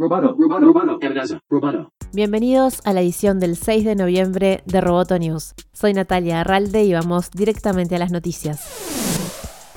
Roboto, roboto, roboto. Bienvenidos a la edición del 6 de noviembre de Roboto News. Soy Natalia Arralde y vamos directamente a las noticias.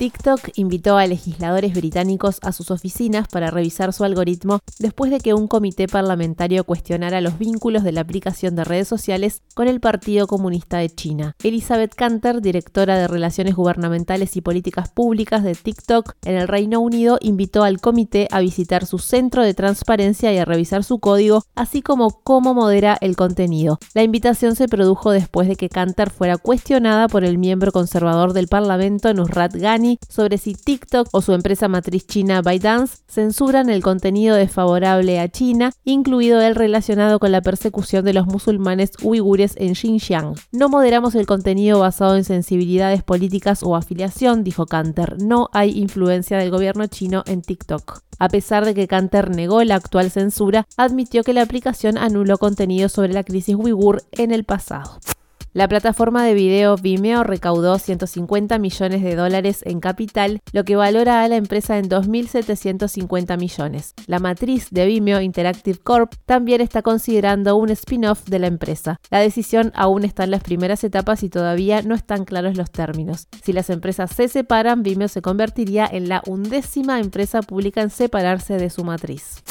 TikTok invitó a legisladores británicos a sus oficinas para revisar su algoritmo después de que un comité parlamentario cuestionara los vínculos de la aplicación de redes sociales con el Partido Comunista de China. Elizabeth Canter, directora de Relaciones Gubernamentales y Políticas Públicas de TikTok en el Reino Unido, invitó al comité a visitar su centro de transparencia y a revisar su código, así como cómo modera el contenido. La invitación se produjo después de que Canter fuera cuestionada por el miembro conservador del Parlamento, Nusrat Ghani, sobre si TikTok o su empresa matriz china ByteDance censuran el contenido desfavorable a China, incluido el relacionado con la persecución de los musulmanes uigures en Xinjiang. No moderamos el contenido basado en sensibilidades políticas o afiliación, dijo Canter. No hay influencia del gobierno chino en TikTok. A pesar de que Canter negó la actual censura, admitió que la aplicación anuló contenido sobre la crisis uigur en el pasado. La plataforma de video Vimeo recaudó 150 millones de dólares en capital, lo que valora a la empresa en 2.750 millones. La matriz de Vimeo Interactive Corp también está considerando un spin-off de la empresa. La decisión aún está en las primeras etapas y todavía no están claros los términos. Si las empresas se separan, Vimeo se convertiría en la undécima empresa pública en separarse de su matriz.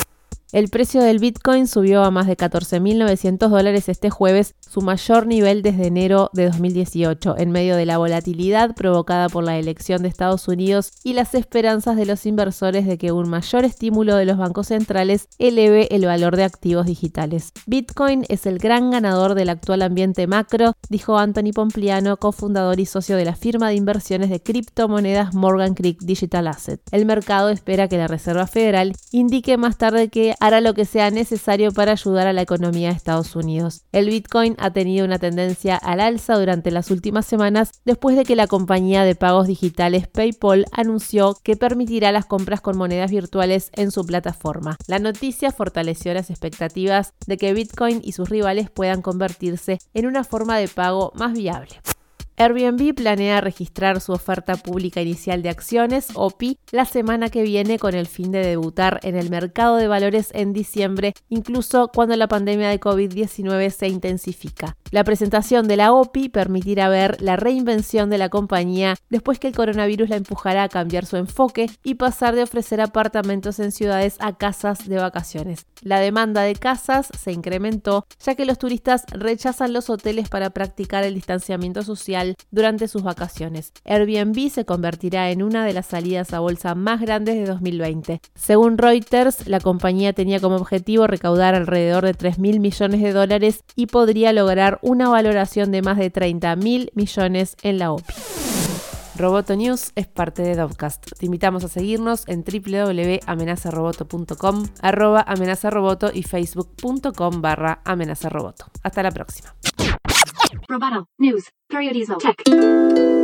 El precio del Bitcoin subió a más de 14.900 dólares este jueves, su mayor nivel desde enero de 2018, en medio de la volatilidad provocada por la elección de Estados Unidos y las esperanzas de los inversores de que un mayor estímulo de los bancos centrales eleve el valor de activos digitales. Bitcoin es el gran ganador del actual ambiente macro, dijo Anthony Pompliano, cofundador y socio de la firma de inversiones de criptomonedas Morgan Creek Digital Asset. El mercado espera que la Reserva Federal indique más tarde que hará lo que sea necesario para ayudar a la economía de Estados Unidos. El Bitcoin ha tenido una tendencia al alza durante las últimas semanas después de que la compañía de pagos digitales PayPal anunció que permitirá las compras con monedas virtuales en su plataforma. La noticia fortaleció las expectativas de que Bitcoin y sus rivales puedan convertirse en una forma de pago más viable. Airbnb planea registrar su oferta pública inicial de acciones, OPI, la semana que viene con el fin de debutar en el mercado de valores en diciembre, incluso cuando la pandemia de COVID-19 se intensifica. La presentación de la OPI permitirá ver la reinvención de la compañía después que el coronavirus la empujará a cambiar su enfoque y pasar de ofrecer apartamentos en ciudades a casas de vacaciones. La demanda de casas se incrementó ya que los turistas rechazan los hoteles para practicar el distanciamiento social durante sus vacaciones. Airbnb se convertirá en una de las salidas a bolsa más grandes de 2020. Según Reuters, la compañía tenía como objetivo recaudar alrededor de 3 mil millones de dólares y podría lograr una valoración de más de 30 mil millones en la OPI. Roboto News es parte de Dovcast. Te invitamos a seguirnos en www.amenazaroboto.com, arroba amenazaroboto y facebook.com barra amenazaroboto. Hasta la próxima. Roboto News. Periodismo Tech.